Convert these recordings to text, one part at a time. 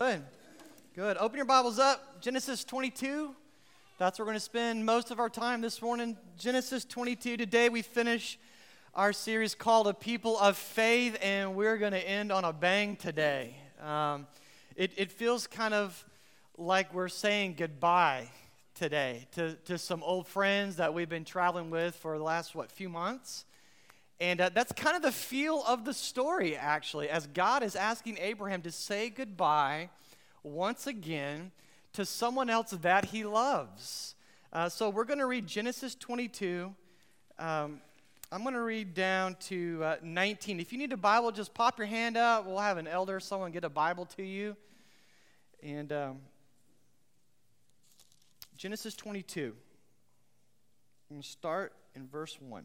Good. Good. Open your Bibles up. Genesis 22. That's where we're going to spend most of our time this morning. Genesis 22. Today we finish our series called A People of Faith, and we're going to end on a bang today. Um, it, it feels kind of like we're saying goodbye today to, to some old friends that we've been traveling with for the last, what, few months. And uh, that's kind of the feel of the story, actually, as God is asking Abraham to say goodbye once again to someone else that he loves. Uh, so we're going to read Genesis 22. Um, I'm going to read down to uh, 19. If you need a Bible, just pop your hand up. We'll have an elder, someone get a Bible to you. And um, Genesis 22. I'm going to start in verse 1.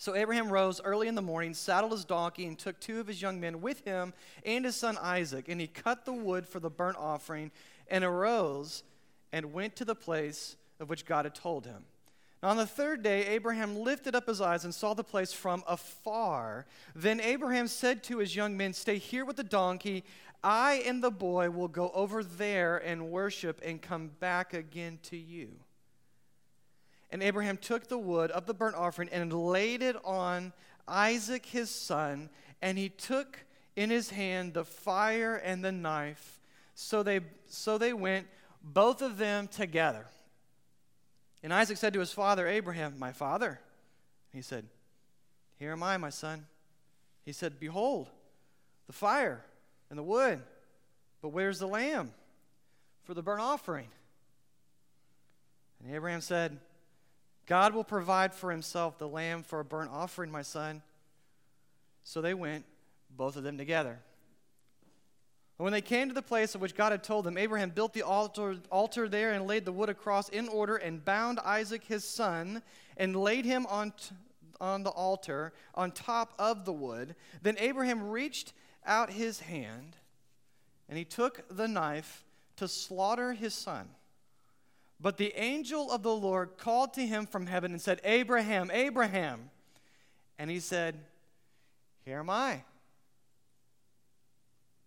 So Abraham rose early in the morning, saddled his donkey, and took two of his young men with him and his son Isaac. And he cut the wood for the burnt offering and arose and went to the place of which God had told him. Now, on the third day, Abraham lifted up his eyes and saw the place from afar. Then Abraham said to his young men, Stay here with the donkey. I and the boy will go over there and worship and come back again to you. And Abraham took the wood of the burnt offering and laid it on Isaac his son, and he took in his hand the fire and the knife. So they, so they went, both of them together. And Isaac said to his father, Abraham, My father. He said, Here am I, my son. He said, Behold, the fire and the wood, but where's the lamb for the burnt offering? And Abraham said, God will provide for himself the lamb for a burnt offering, my son. So they went, both of them together. And when they came to the place of which God had told them, Abraham built the altar, altar there and laid the wood across in order and bound Isaac his son and laid him on, t- on the altar on top of the wood. Then Abraham reached out his hand and he took the knife to slaughter his son. But the angel of the Lord called to him from heaven and said, Abraham, Abraham. And he said, Here am I.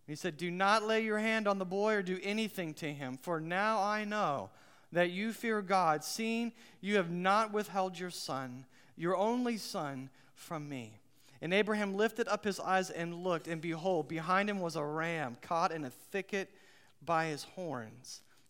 He said, Do not lay your hand on the boy or do anything to him, for now I know that you fear God, seeing you have not withheld your son, your only son, from me. And Abraham lifted up his eyes and looked, and behold, behind him was a ram caught in a thicket by his horns.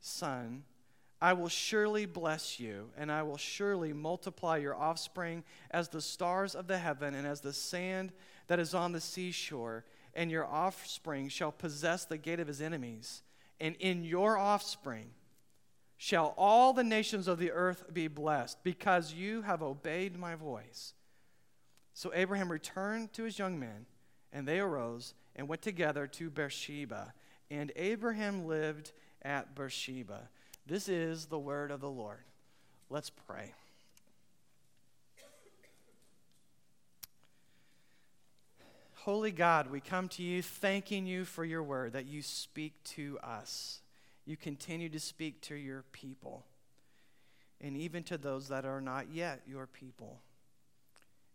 son, I will surely bless you, and I will surely multiply your offspring as the stars of the heaven and as the sand that is on the seashore. And your offspring shall possess the gate of his enemies. And in your offspring shall all the nations of the earth be blessed, because you have obeyed my voice. So Abraham returned to his young men, and they arose and went together to Beersheba. And Abraham lived at Beersheba. This is the word of the Lord. Let's pray. Holy God, we come to you thanking you for your word that you speak to us. You continue to speak to your people, and even to those that are not yet your people.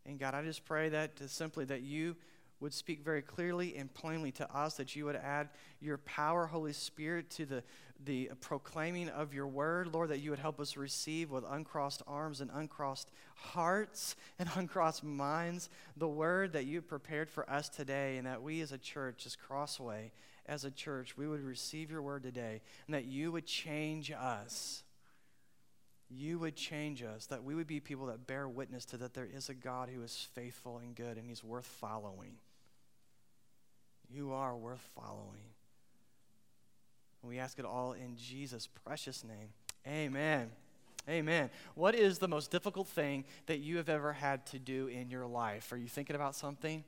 And God, I just pray that simply that you would speak very clearly and plainly to us, that you would add your power, Holy Spirit, to the, the proclaiming of your word. Lord, that you would help us receive with uncrossed arms and uncrossed hearts and uncrossed minds the word that you prepared for us today, and that we as a church, as Crossway, as a church, we would receive your word today and that you would change us. You would change us, that we would be people that bear witness to that there is a God who is faithful and good and he's worth following. You are worth following. We ask it all in Jesus' precious name. Amen. Amen. What is the most difficult thing that you have ever had to do in your life? Are you thinking about something?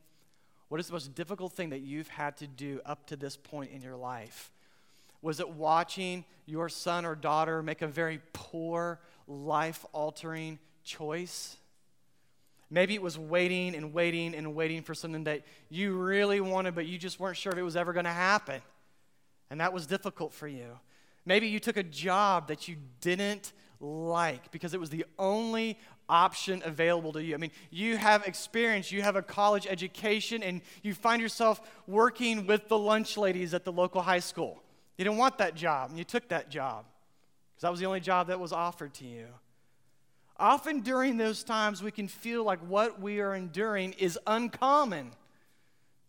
What is the most difficult thing that you've had to do up to this point in your life? Was it watching your son or daughter make a very poor, life altering choice? Maybe it was waiting and waiting and waiting for something that you really wanted, but you just weren't sure if it was ever going to happen. And that was difficult for you. Maybe you took a job that you didn't like because it was the only option available to you. I mean, you have experience, you have a college education, and you find yourself working with the lunch ladies at the local high school. You didn't want that job, and you took that job because that was the only job that was offered to you. Often during those times, we can feel like what we are enduring is uncommon.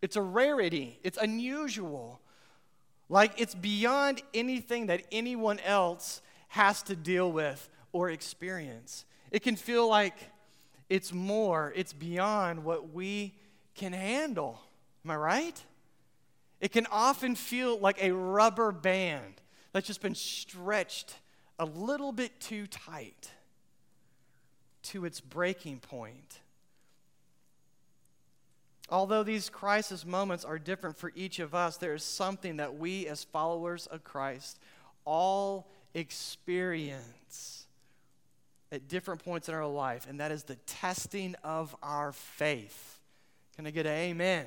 It's a rarity, it's unusual. Like it's beyond anything that anyone else has to deal with or experience. It can feel like it's more, it's beyond what we can handle. Am I right? It can often feel like a rubber band that's just been stretched a little bit too tight to its breaking point. Although these crisis moments are different for each of us, there is something that we, as followers of Christ, all experience at different points in our life, and that is the testing of our faith. Can I get an amen?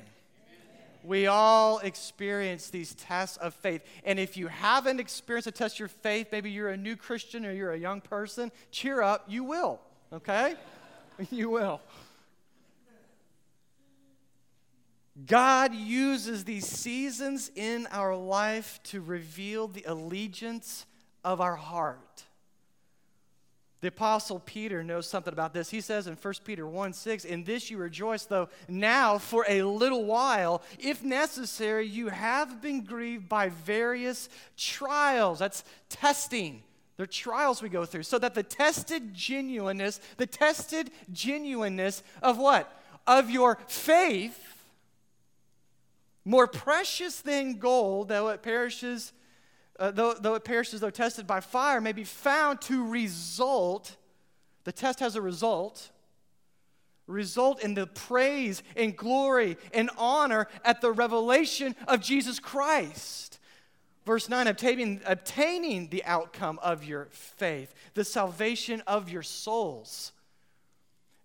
We all experience these tests of faith. And if you haven't experienced a test of your faith, maybe you're a new Christian or you're a young person, cheer up, you will, okay? you will. God uses these seasons in our life to reveal the allegiance of our heart. The Apostle Peter knows something about this. He says in 1 Peter 1 6, In this you rejoice, though now for a little while, if necessary, you have been grieved by various trials. That's testing. They're trials we go through. So that the tested genuineness, the tested genuineness of what? Of your faith, more precious than gold, though it perishes uh, though, though it perishes, though tested by fire, may be found to result, the test has a result, result in the praise and glory and honor at the revelation of Jesus Christ. Verse 9, obtaining, obtaining the outcome of your faith, the salvation of your souls.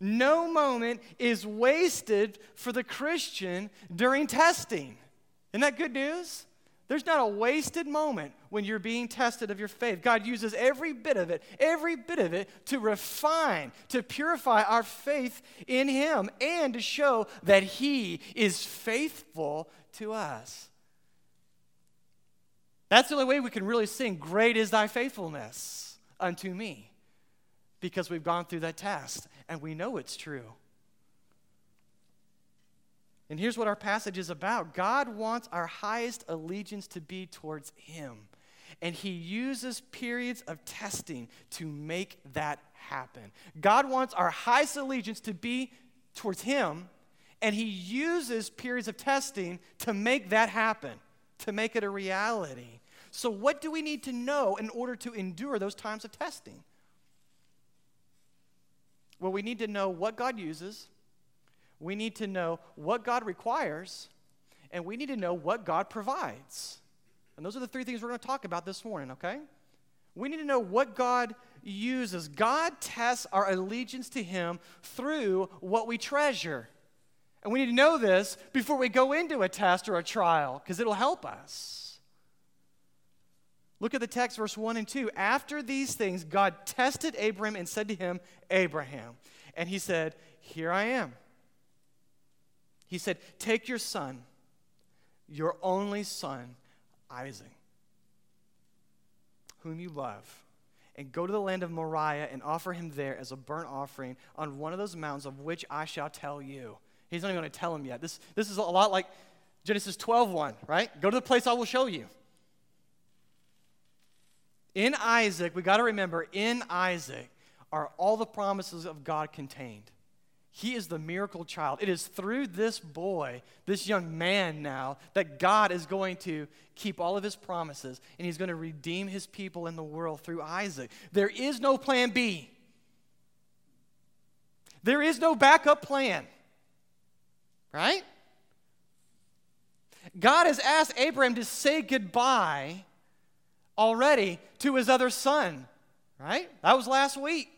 No moment is wasted for the Christian during testing. Isn't that good news? There's not a wasted moment when you're being tested of your faith. God uses every bit of it, every bit of it to refine, to purify our faith in Him, and to show that He is faithful to us. That's the only way we can really sing, Great is thy faithfulness unto me, because we've gone through that test and we know it's true. And here's what our passage is about God wants our highest allegiance to be towards Him. And He uses periods of testing to make that happen. God wants our highest allegiance to be towards Him, and He uses periods of testing to make that happen, to make it a reality. So, what do we need to know in order to endure those times of testing? Well, we need to know what God uses we need to know what God requires, and we need to know what God provides. And those are the three things we're going to talk about this morning, okay? We need to know what God uses. God tests our allegiance to Him through what we treasure. And we need to know this before we go into a test or a trial, because it'll help us. Look at the text, verse 1 and 2. After these things, God tested Abraham and said to him, Abraham. And he said, Here I am. He said, Take your son, your only son, Isaac, whom you love, and go to the land of Moriah and offer him there as a burnt offering on one of those mountains of which I shall tell you. He's not even going to tell him yet. This, this is a lot like Genesis 12, 1, right? Go to the place I will show you. In Isaac, we got to remember, in Isaac are all the promises of God contained. He is the miracle child. It is through this boy, this young man now, that God is going to keep all of his promises and he's going to redeem his people in the world through Isaac. There is no plan B, there is no backup plan, right? God has asked Abraham to say goodbye already to his other son, right? That was last week.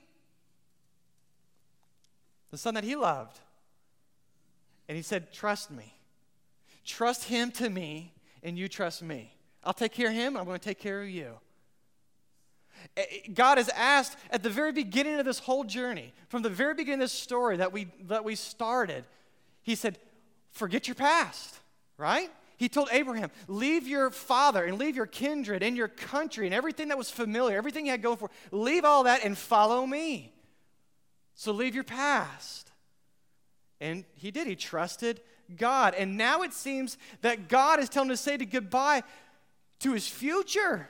The son that he loved. And he said, Trust me. Trust him to me, and you trust me. I'll take care of him, I'm going to take care of you. Eh, eh, God has asked at the very beginning of this whole journey, from the very beginning of this story that we, that we started, He said, Forget your past, right? He told Abraham, Leave your father and leave your kindred and your country and everything that was familiar, everything you had going for, leave all that and follow me. So leave your past. And he did. He trusted God. And now it seems that God is telling him to say goodbye to his future.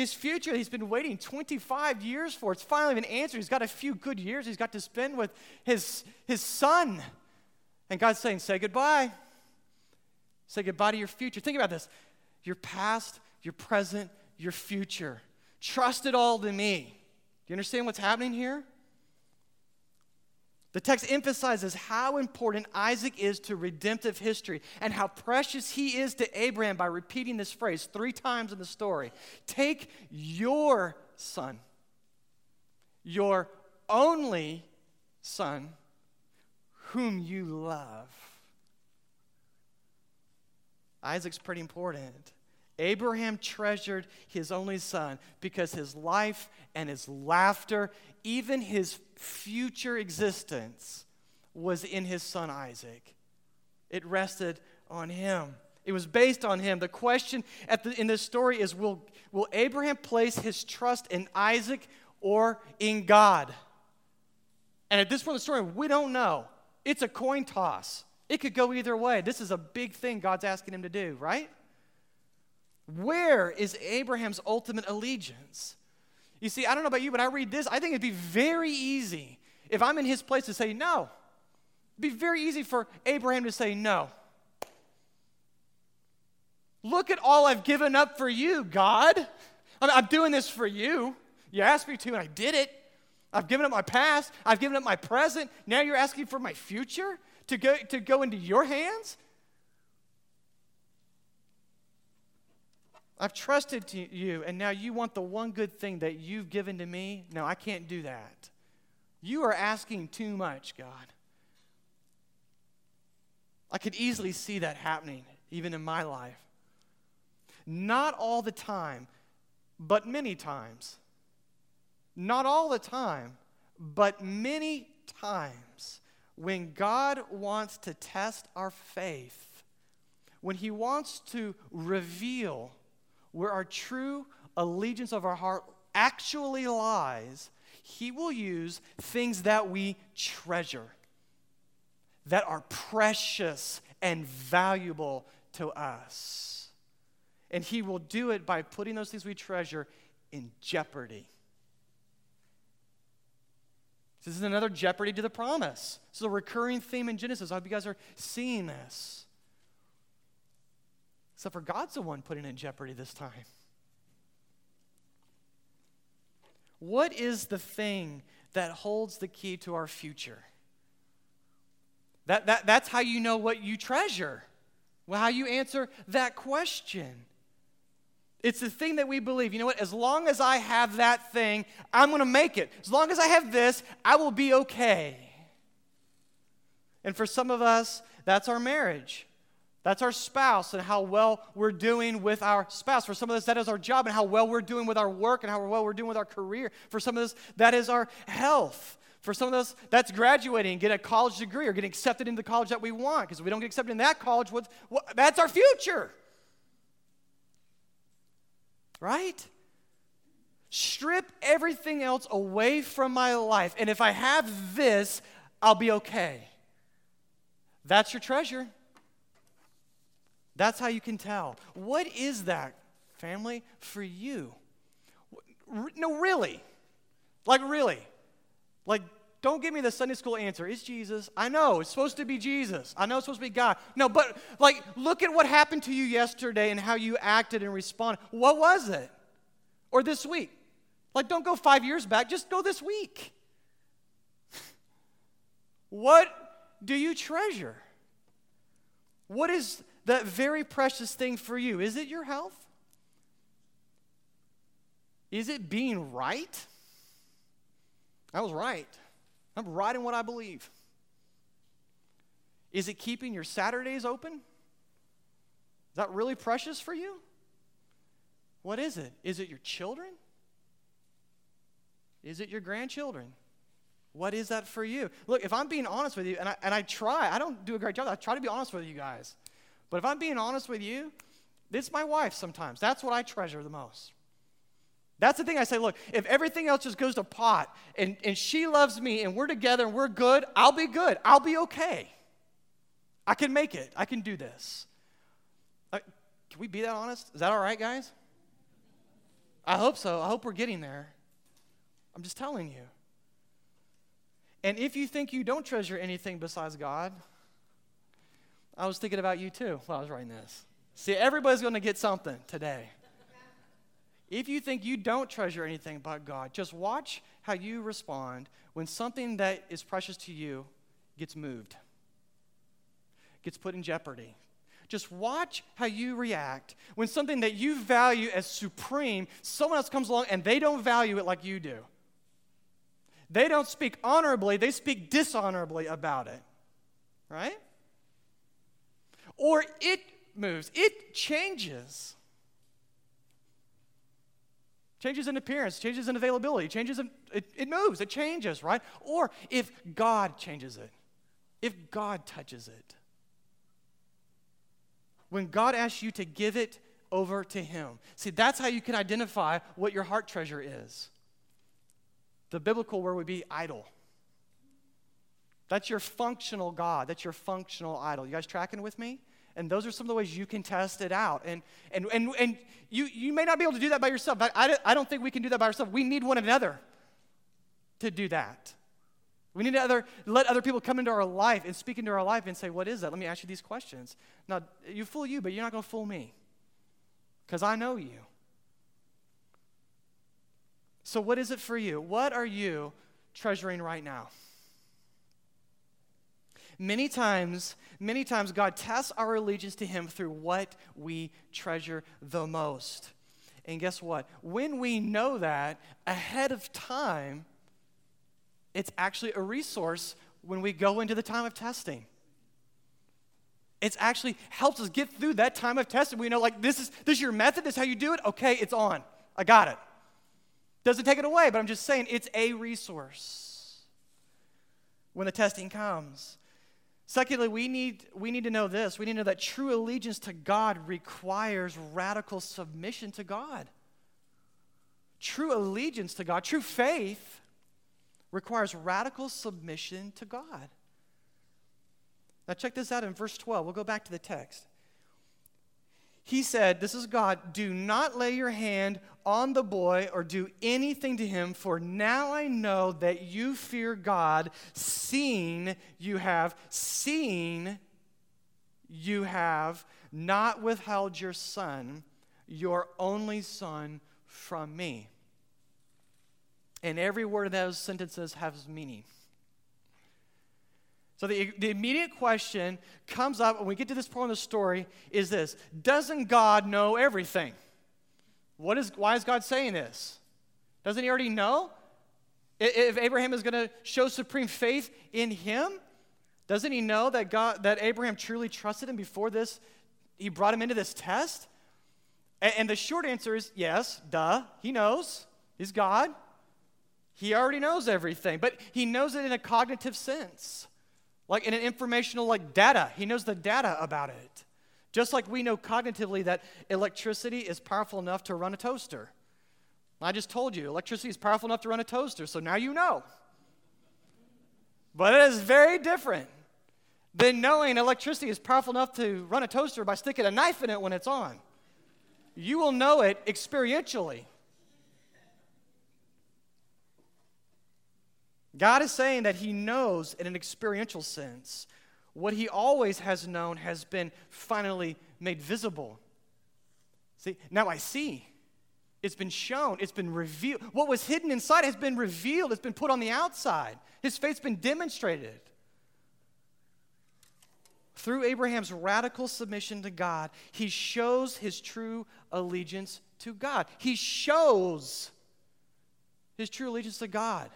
His future, he's been waiting 25 years for. It's finally been answered. He's got a few good years he's got to spend with his, his son. And God's saying, say goodbye. Say goodbye to your future. Think about this your past, your present, your future. Trust it all to me. Do you understand what's happening here? The text emphasizes how important Isaac is to redemptive history and how precious he is to Abraham by repeating this phrase three times in the story. Take your son, your only son, whom you love. Isaac's pretty important. Abraham treasured his only son because his life and his laughter, even his future existence, was in his son Isaac. It rested on him. It was based on him. The question the, in this story is will, will Abraham place his trust in Isaac or in God? And at this point in the story, we don't know. It's a coin toss. It could go either way. This is a big thing God's asking him to do, right? Where is Abraham's ultimate allegiance? You see, I don't know about you, but I read this, I think it'd be very easy if I'm in his place to say no. It'd be very easy for Abraham to say no. Look at all I've given up for you, God. I'm doing this for you. You asked me to, and I did it. I've given up my past. I've given up my present. Now you're asking for my future to go, to go into your hands? I've trusted you, and now you want the one good thing that you've given to me? No, I can't do that. You are asking too much, God. I could easily see that happening, even in my life. Not all the time, but many times. Not all the time, but many times. When God wants to test our faith, when He wants to reveal where our true allegiance of our heart actually lies, He will use things that we treasure, that are precious and valuable to us. And He will do it by putting those things we treasure in jeopardy. This is another jeopardy to the promise. This is a recurring theme in Genesis. I hope you guys are seeing this. Except for God's the one putting in jeopardy this time. What is the thing that holds the key to our future? That, that, that's how you know what you treasure, well, how you answer that question. It's the thing that we believe. You know what? As long as I have that thing, I'm going to make it. As long as I have this, I will be okay. And for some of us, that's our marriage. That's our spouse and how well we're doing with our spouse. For some of us, that is our job and how well we're doing with our work and how well we're doing with our career. For some of us, that is our health. For some of us, that's graduating get a college degree or getting accepted into the college that we want. Because if we don't get accepted in that college, what, what, that's our future. Right? Strip everything else away from my life. And if I have this, I'll be okay. That's your treasure. That's how you can tell. What is that, family, for you? No, really. Like, really. Like, don't give me the Sunday school answer. It's Jesus. I know it's supposed to be Jesus. I know it's supposed to be God. No, but like, look at what happened to you yesterday and how you acted and responded. What was it? Or this week? Like, don't go five years back, just go this week. what do you treasure? What is that very precious thing for you? Is it your health? Is it being right? I was right. I'm right in what I believe. Is it keeping your Saturdays open? Is that really precious for you? What is it? Is it your children? Is it your grandchildren? What is that for you? Look, if I'm being honest with you, and I, and I try, I don't do a great job, I try to be honest with you guys. But if I'm being honest with you, it's my wife sometimes. That's what I treasure the most. That's the thing I say, look, if everything else just goes to pot and, and she loves me and we're together and we're good, I'll be good. I'll be okay. I can make it. I can do this. Uh, can we be that honest? Is that all right, guys? I hope so. I hope we're getting there. I'm just telling you. And if you think you don't treasure anything besides God, I was thinking about you too while I was writing this. See, everybody's going to get something today. If you think you don't treasure anything but God, just watch how you respond when something that is precious to you gets moved, gets put in jeopardy. Just watch how you react when something that you value as supreme, someone else comes along and they don't value it like you do. They don't speak honorably, they speak dishonorably about it. Right? Or it moves, it changes. Changes in appearance, changes in availability, changes in, it, it moves, it changes, right? Or if God changes it, if God touches it. When God asks you to give it over to Him. See, that's how you can identify what your heart treasure is. The biblical word would be idol. That's your functional God. That's your functional idol. You guys tracking with me? And those are some of the ways you can test it out. And, and, and, and you, you may not be able to do that by yourself, but I, I don't think we can do that by ourselves. We need one another to do that. We need to other, let other people come into our life and speak into our life and say, What is that? Let me ask you these questions. Now, you fool you, but you're not going to fool me because I know you. So, what is it for you? What are you treasuring right now? Many times, many times, God tests our allegiance to Him through what we treasure the most. And guess what? When we know that ahead of time, it's actually a resource when we go into the time of testing. It's actually helps us get through that time of testing. We know, like, this is this is your method, this is how you do it. Okay, it's on. I got it. Doesn't take it away, but I'm just saying it's a resource when the testing comes. Secondly, we need, we need to know this. We need to know that true allegiance to God requires radical submission to God. True allegiance to God, true faith, requires radical submission to God. Now, check this out in verse 12. We'll go back to the text. He said, This is God, do not lay your hand on the boy or do anything to him, for now I know that you fear God, seeing you have, seeing you have not withheld your son, your only son, from me. And every word of those sentences has meaning. So the, the immediate question comes up when we get to this point in the story is this Doesn't God know everything? What is, why is God saying this? Doesn't he already know? If Abraham is going to show supreme faith in him, doesn't he know that, God, that Abraham truly trusted him before this? He brought him into this test? And, and the short answer is yes, duh, he knows. He's God. He already knows everything, but he knows it in a cognitive sense like in an informational like data he knows the data about it just like we know cognitively that electricity is powerful enough to run a toaster i just told you electricity is powerful enough to run a toaster so now you know but it is very different than knowing electricity is powerful enough to run a toaster by sticking a knife in it when it's on. You will know it experientially. God is saying that He knows in an experiential sense. What He always has known has been finally made visible. See, now I see. It's been shown, it's been revealed. What was hidden inside has been revealed, it's been put on the outside. His faith's been demonstrated. Through Abraham's radical submission to God, he shows his true allegiance to God. He shows his true allegiance to God.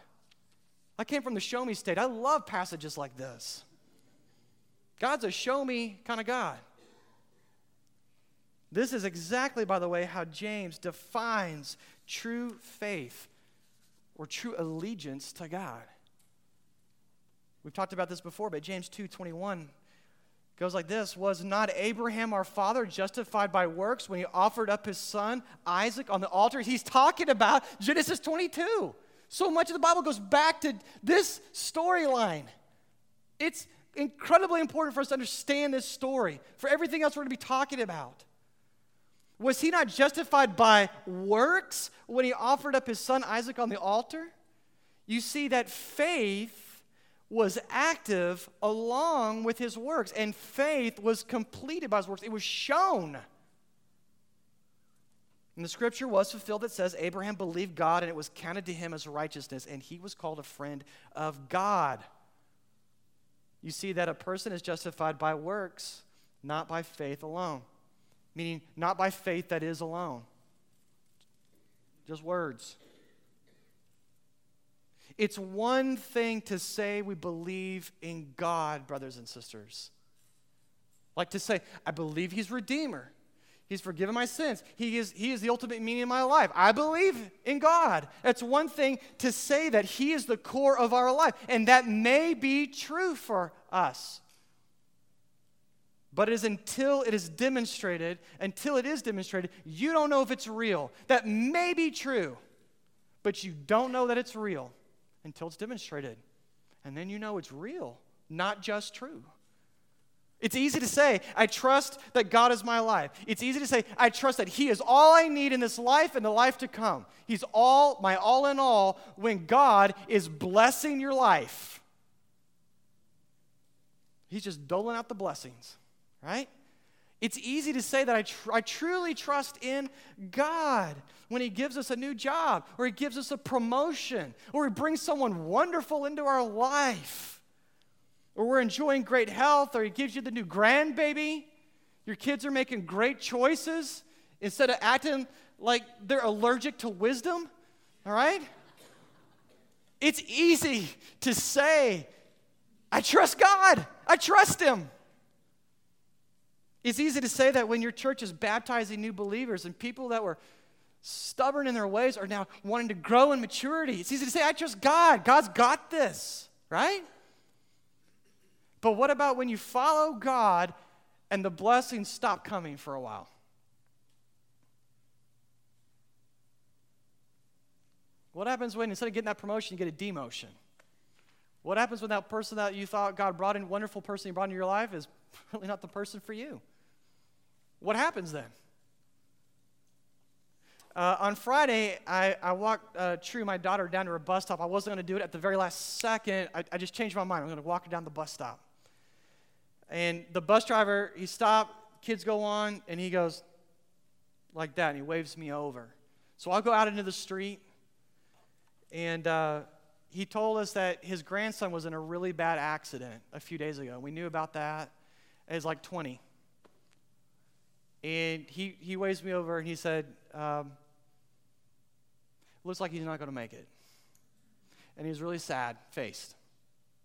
I came from the show me state. I love passages like this. God's a show me kind of God. This is exactly, by the way, how James defines true faith or true allegiance to God. We've talked about this before, but James 2:21 goes like this Was not Abraham our father justified by works when he offered up his son Isaac on the altar? He's talking about Genesis 22. So much of the Bible goes back to this storyline. It's incredibly important for us to understand this story, for everything else we're going to be talking about. Was he not justified by works when he offered up his son Isaac on the altar? You see that faith was active along with his works, and faith was completed by his works. It was shown. And the scripture was fulfilled that says Abraham believed God and it was counted to him as righteousness, and he was called a friend of God. You see that a person is justified by works, not by faith alone meaning not by faith that is alone. Just words. It's one thing to say we believe in God, brothers and sisters. Like to say, I believe He's Redeemer. He's forgiven my sins. He is, he is the ultimate meaning of my life. I believe in God. It's one thing to say that He is the core of our life, and that may be true for us. But it is until it is demonstrated, until it is demonstrated, you don't know if it's real. That may be true, but you don't know that it's real until it's demonstrated. And then you know it's real, not just true. It's easy to say, I trust that God is my life. It's easy to say, I trust that He is all I need in this life and the life to come. He's all, my all in all, when God is blessing your life. He's just doling out the blessings right? It's easy to say that I, tr- I truly trust in God when He gives us a new job, or He gives us a promotion, or He brings someone wonderful into our life, or we're enjoying great health, or He gives you the new grandbaby. Your kids are making great choices instead of acting like they're allergic to wisdom, all right? It's easy to say, I trust God, I trust Him. It's easy to say that when your church is baptizing new believers and people that were stubborn in their ways are now wanting to grow in maturity. It's easy to say, I trust God. God's got this, right? But what about when you follow God and the blessings stop coming for a while? What happens when instead of getting that promotion, you get a demotion? What happens when that person that you thought God brought in, wonderful person he brought into your life, is really not the person for you? What happens then? Uh, on Friday, I, I walked uh, True, my daughter, down to her bus stop. I wasn't going to do it at the very last second. I, I just changed my mind. I'm going to walk her down the bus stop. And the bus driver, he stopped, kids go on, and he goes like that, and he waves me over. So I'll go out into the street, and uh, he told us that his grandson was in a really bad accident a few days ago. We knew about that. It was like 20. And he, he waves me over and he said, um, Looks like he's not going to make it. And he's really sad faced.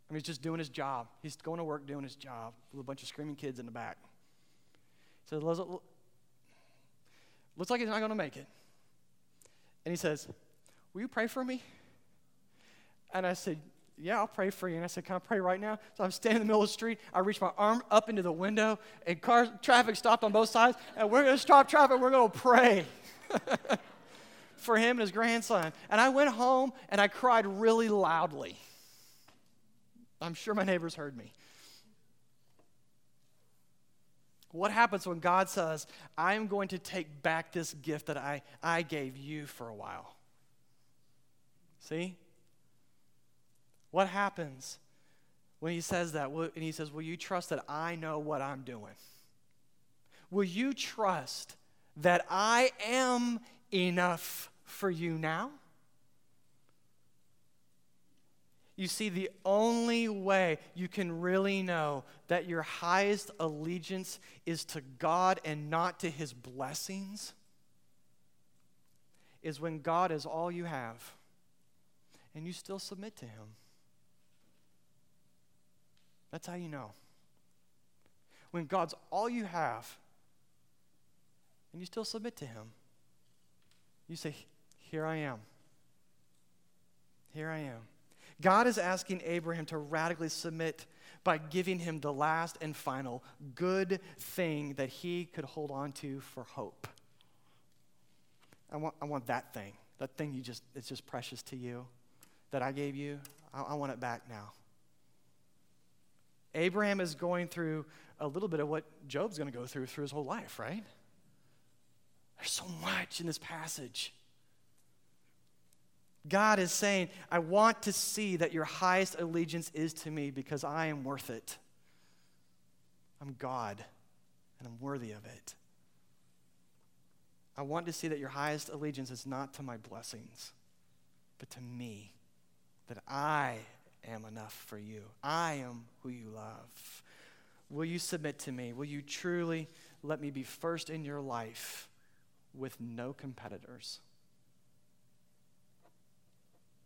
I mean, he's just doing his job. He's going to work doing his job with a bunch of screaming kids in the back. He says, Looks like he's not going to make it. And he says, Will you pray for me? And I said, yeah, I'll pray for you. And I said, Can I pray right now? So I'm standing in the middle of the street. I reach my arm up into the window, and car traffic stopped on both sides. And we're going to stop traffic. We're going to pray for him and his grandson. And I went home and I cried really loudly. I'm sure my neighbors heard me. What happens when God says, I am going to take back this gift that I, I gave you for a while? See? What happens when he says that? And he says, Will you trust that I know what I'm doing? Will you trust that I am enough for you now? You see, the only way you can really know that your highest allegiance is to God and not to his blessings is when God is all you have and you still submit to him. That's how you know. When God's all you have and you still submit to him, you say, Here I am. Here I am. God is asking Abraham to radically submit by giving him the last and final good thing that he could hold on to for hope. I want, I want that thing. That thing you just, it's just precious to you that I gave you. I, I want it back now. Abraham is going through a little bit of what Job's going to go through through his whole life, right? There's so much in this passage. God is saying, I want to see that your highest allegiance is to me because I am worth it. I'm God and I'm worthy of it. I want to see that your highest allegiance is not to my blessings, but to me, that I am enough for you. I am who you love. Will you submit to me? Will you truly let me be first in your life with no competitors?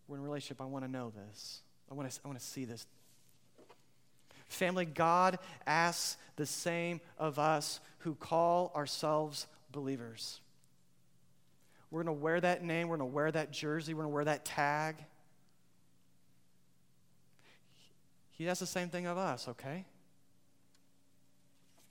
We're in a relationship, I want to know this. I want to, I want to see this. Family, God asks the same of us who call ourselves believers. We're going to wear that name, we're going to wear that jersey, we're going to wear that tag. He does the same thing of us, okay?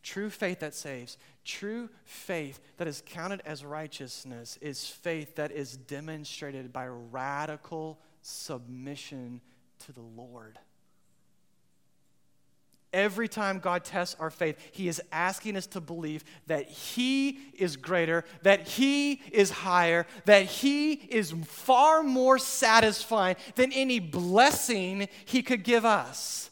True faith that saves, true faith that is counted as righteousness is faith that is demonstrated by radical submission to the Lord. Every time God tests our faith, He is asking us to believe that He is greater, that He is higher, that He is far more satisfying than any blessing He could give us.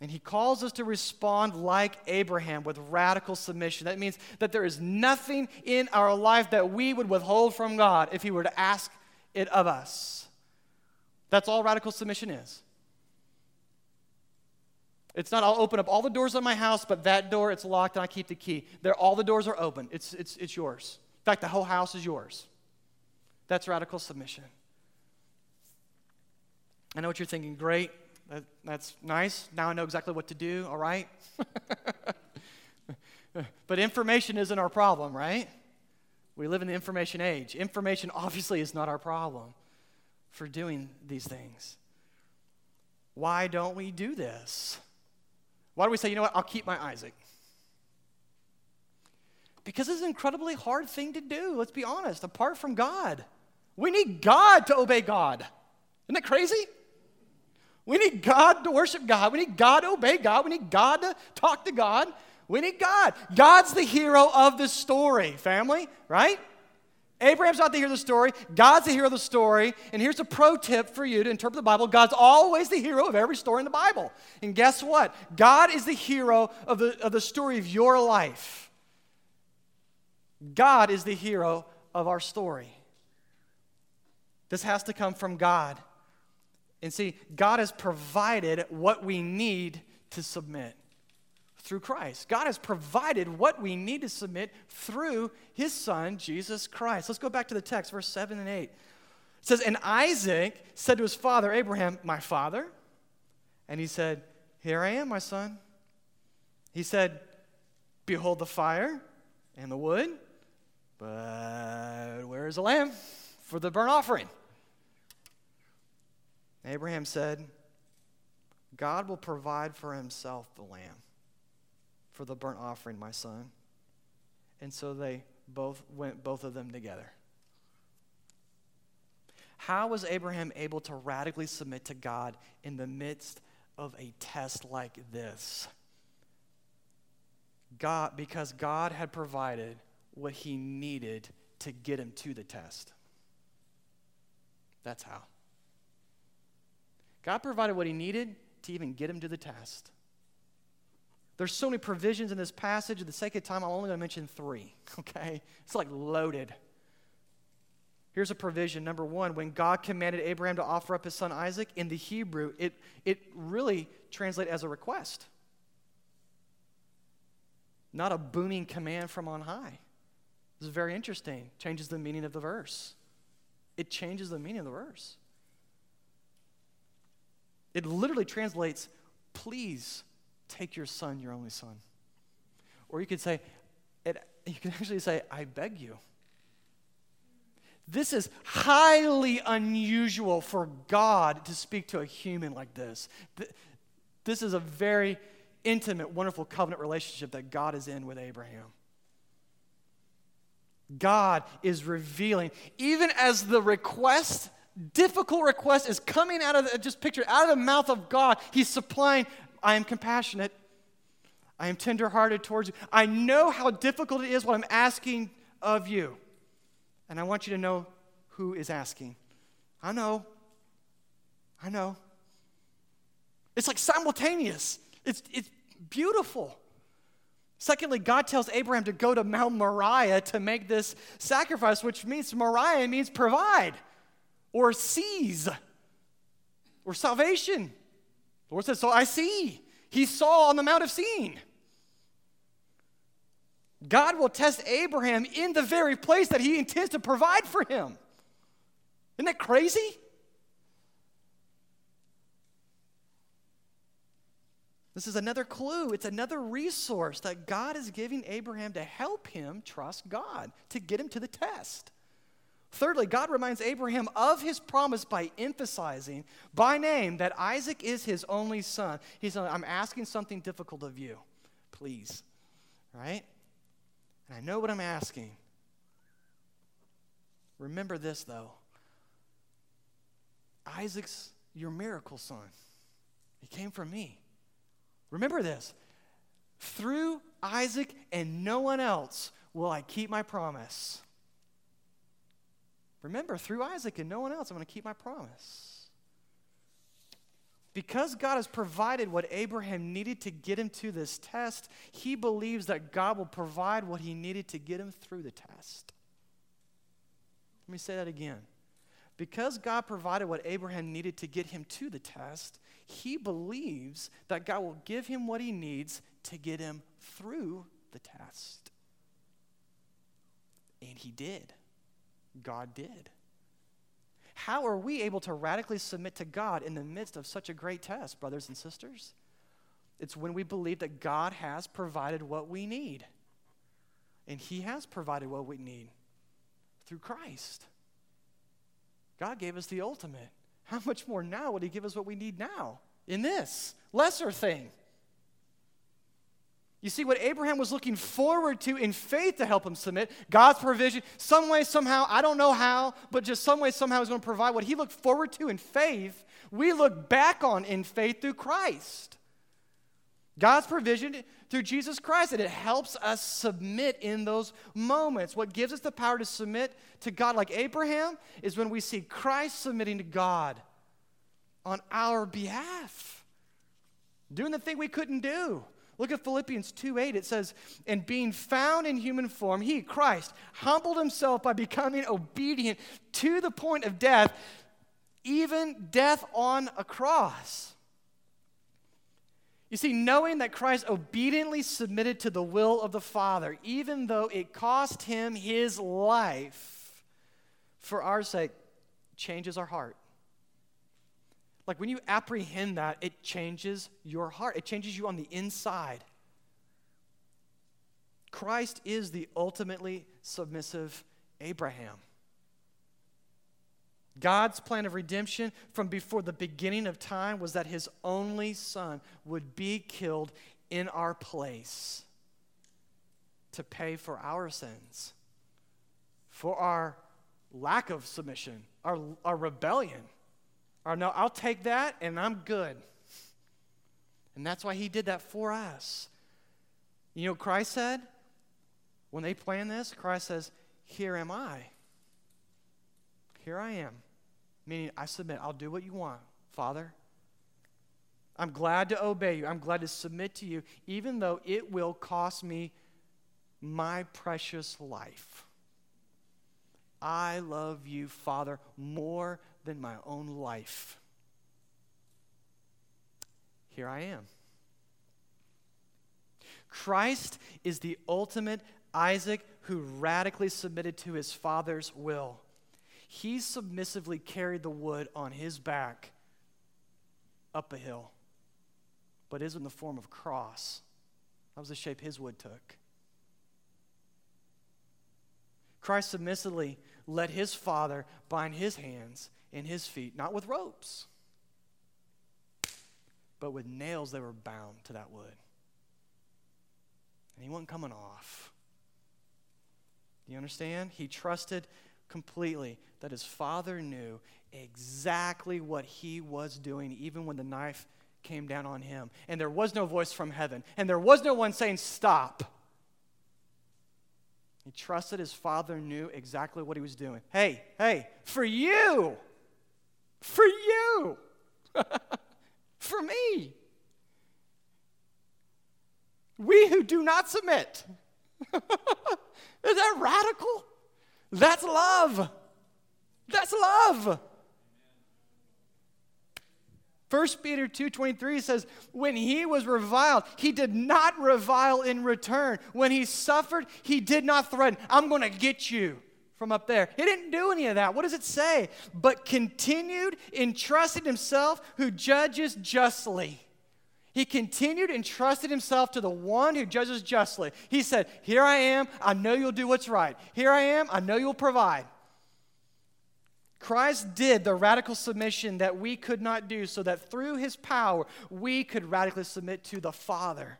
And he calls us to respond like Abraham with radical submission. That means that there is nothing in our life that we would withhold from God if he were to ask it of us. That's all radical submission is. It's not, I'll open up all the doors of my house, but that door, it's locked and I keep the key. There, all the doors are open. It's, it's, it's yours. In fact, the whole house is yours. That's radical submission. I know what you're thinking. Great. That, that's nice. Now I know exactly what to do, all right? but information isn't our problem, right? We live in the information age. Information obviously is not our problem for doing these things. Why don't we do this? Why do we say, you know what, I'll keep my Isaac? Because it's an incredibly hard thing to do, let's be honest, apart from God. We need God to obey God. Isn't that crazy? We need God to worship God. We need God to obey God. We need God to talk to God. We need God. God's the hero of the story, family, right? Abraham's not the hero of the story. God's the hero of the story. And here's a pro tip for you to interpret the Bible God's always the hero of every story in the Bible. And guess what? God is the hero of the, of the story of your life. God is the hero of our story. This has to come from God. And see, God has provided what we need to submit through Christ. God has provided what we need to submit through his son, Jesus Christ. Let's go back to the text, verse 7 and 8. It says, And Isaac said to his father, Abraham, My father? And he said, Here I am, my son. He said, Behold the fire and the wood, but where is the lamb for the burnt offering? Abraham said, God will provide for himself the lamb for the burnt offering, my son. And so they both went, both of them together. How was Abraham able to radically submit to God in the midst of a test like this? God, because God had provided what he needed to get him to the test. That's how. God provided what he needed to even get him to the test. There's so many provisions in this passage. For the sake of time, I'm only going to mention three, okay? It's like loaded. Here's a provision. Number one, when God commanded Abraham to offer up his son Isaac, in the Hebrew, it, it really translates as a request, not a booming command from on high. This is very interesting. Changes the meaning of the verse. It changes the meaning of the verse. It literally translates, please take your son, your only son. Or you could say, it, you can actually say, I beg you. This is highly unusual for God to speak to a human like this. This is a very intimate, wonderful covenant relationship that God is in with Abraham. God is revealing, even as the request, difficult request, is coming out of the, just picture out of the mouth of God, He's supplying, I am compassionate. I am tenderhearted towards you. I know how difficult it is what I'm asking of you. And I want you to know who is asking. I know. I know. It's like simultaneous. It's, it's beautiful. Secondly, God tells Abraham to go to Mount Moriah to make this sacrifice, which means Moriah means provide or seize or salvation. The Lord says, So I see. He saw on the Mount of Seeing. God will test Abraham in the very place that he intends to provide for him. Isn't that crazy? This is another clue. It's another resource that God is giving Abraham to help him trust God, to get him to the test. Thirdly, God reminds Abraham of his promise by emphasizing by name that Isaac is his only son. He said, I'm asking something difficult of you. Please. Right? And I know what I'm asking. Remember this, though Isaac's your miracle son. He came from me. Remember this through Isaac and no one else will I keep my promise. Remember, through Isaac and no one else, I'm going to keep my promise. Because God has provided what Abraham needed to get him to this test, he believes that God will provide what he needed to get him through the test. Let me say that again. Because God provided what Abraham needed to get him to the test, he believes that God will give him what he needs to get him through the test. And he did. God did. How are we able to radically submit to God in the midst of such a great test, brothers and sisters? It's when we believe that God has provided what we need. And He has provided what we need through Christ. God gave us the ultimate. How much more now would He give us what we need now in this lesser thing? You see, what Abraham was looking forward to in faith to help him submit, God's provision, some way, somehow, I don't know how, but just some way, somehow, is going to provide what he looked forward to in faith, we look back on in faith through Christ. God's provision through Jesus Christ, and it helps us submit in those moments. What gives us the power to submit to God like Abraham is when we see Christ submitting to God on our behalf, doing the thing we couldn't do. Look at Philippians 2 8. It says, And being found in human form, he, Christ, humbled himself by becoming obedient to the point of death, even death on a cross. You see, knowing that Christ obediently submitted to the will of the Father, even though it cost him his life for our sake, changes our heart. Like when you apprehend that, it changes your heart, it changes you on the inside. Christ is the ultimately submissive Abraham. God's plan of redemption from before the beginning of time was that his only son would be killed in our place to pay for our sins, for our lack of submission, our, our rebellion. Or no, I'll take that and I'm good. And that's why he did that for us. You know Christ said? When they plan this, Christ says, Here am I. Here I am. Meaning, I submit. I'll do what you want, Father. I'm glad to obey you. I'm glad to submit to you, even though it will cost me my precious life. I love you, Father, more than my own life. Here I am. Christ is the ultimate Isaac who radically submitted to his father's will. He submissively carried the wood on his back up a hill, but is in the form of cross. That was the shape his wood took. Christ submissively let his father bind his hands and his feet, not with ropes, but with nails that were bound to that wood. And he wasn't coming off. Do you understand? He trusted completely that his father knew exactly what he was doing, even when the knife came down on him. And there was no voice from heaven, and there was no one saying, Stop. He trusted his father knew exactly what he was doing. Hey, hey, for you, for you, for me. We who do not submit. Is that radical? That's love. That's love. 1 Peter 2:23 says, "When he was reviled, he did not revile in return. When he suffered, he did not threaten, I'm going to get you." From up there. He didn't do any of that. What does it say? But continued entrusting himself who judges justly. He continued and trusted himself to the one who judges justly. He said, Here I am. I know you'll do what's right. Here I am. I know you'll provide. Christ did the radical submission that we could not do so that through his power we could radically submit to the Father.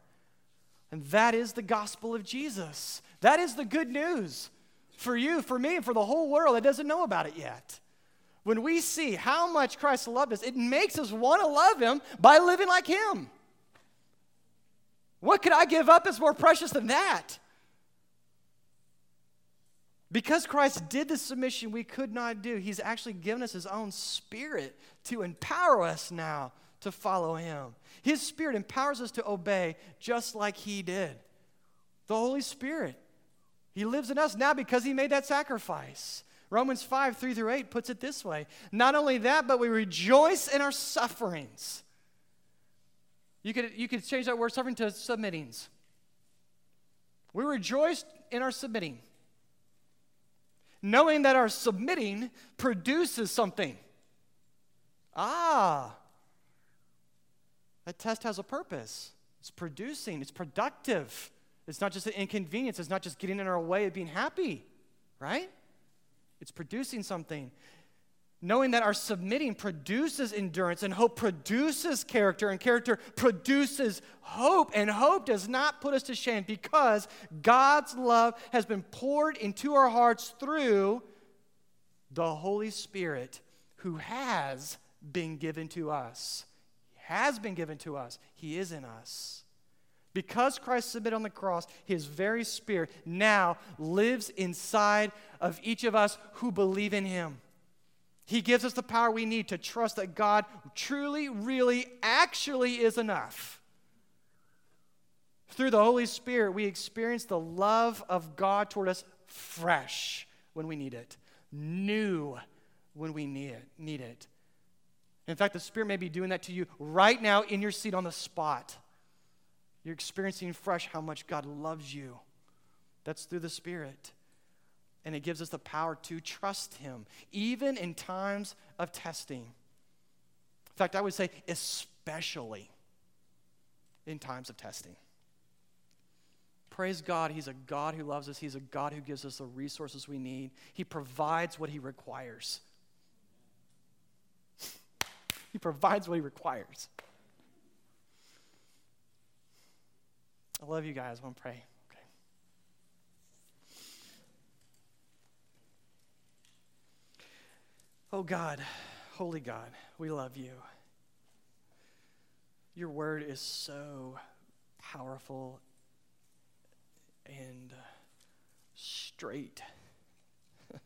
And that is the gospel of Jesus. That is the good news for you, for me, and for the whole world that doesn't know about it yet. When we see how much Christ loved us, it makes us want to love him by living like him. What could I give up as more precious than that? Because Christ did the submission we could not do, He's actually given us His own Spirit to empower us now to follow Him. His Spirit empowers us to obey just like He did. The Holy Spirit. He lives in us now because He made that sacrifice. Romans 5, 3 through 8 puts it this way Not only that, but we rejoice in our sufferings. You could, you could change that word suffering to submittings. We rejoice in our submitting knowing that our submitting produces something. Ah, that test has a purpose. It's producing, it's productive. It's not just an inconvenience, it's not just getting in our way of being happy, right? It's producing something. Knowing that our submitting produces endurance and hope produces character and character produces hope and hope does not put us to shame because God's love has been poured into our hearts through the Holy Spirit who has been given to us. Has been given to us. He is in us because Christ submitted on the cross, his very spirit now lives inside of each of us who believe in him. He gives us the power we need to trust that God truly, really, actually is enough. Through the Holy Spirit, we experience the love of God toward us fresh when we need it, new when we need it. Need it. In fact, the Spirit may be doing that to you right now in your seat on the spot. You're experiencing fresh how much God loves you. That's through the Spirit and it gives us the power to trust Him, even in times of testing. In fact, I would say, especially in times of testing. Praise God, He's a God who loves us. He's a God who gives us the resources we need. He provides what He requires. he provides what He requires. I love you guys. I want to pray. Oh God, holy God, we love you. Your word is so powerful and straight.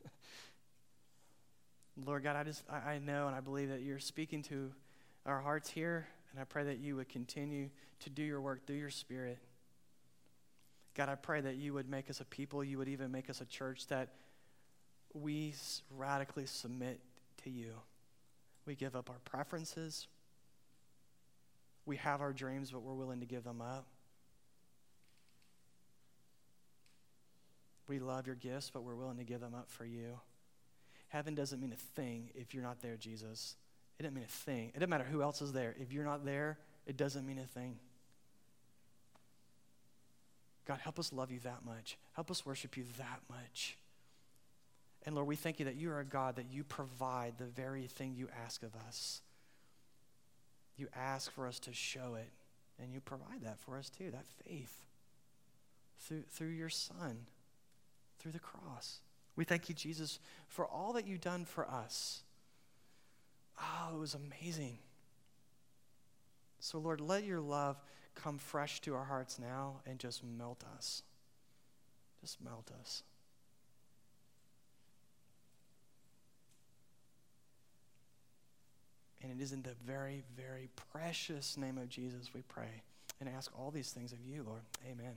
Lord God, I just I know and I believe that you're speaking to our hearts here, and I pray that you would continue to do your work through your spirit. God, I pray that you would make us a people, you would even make us a church that we radically submit to you. We give up our preferences. We have our dreams, but we're willing to give them up. We love your gifts, but we're willing to give them up for you. Heaven doesn't mean a thing if you're not there, Jesus. It doesn't mean a thing. It doesn't matter who else is there. If you're not there, it doesn't mean a thing. God, help us love you that much. Help us worship you that much. And Lord, we thank you that you are a God that you provide the very thing you ask of us. You ask for us to show it, and you provide that for us too, that faith through, through your Son, through the cross. We thank you, Jesus, for all that you've done for us. Oh, it was amazing. So, Lord, let your love come fresh to our hearts now and just melt us. Just melt us. And it is in the very, very precious name of Jesus we pray and ask all these things of you, Lord. Amen.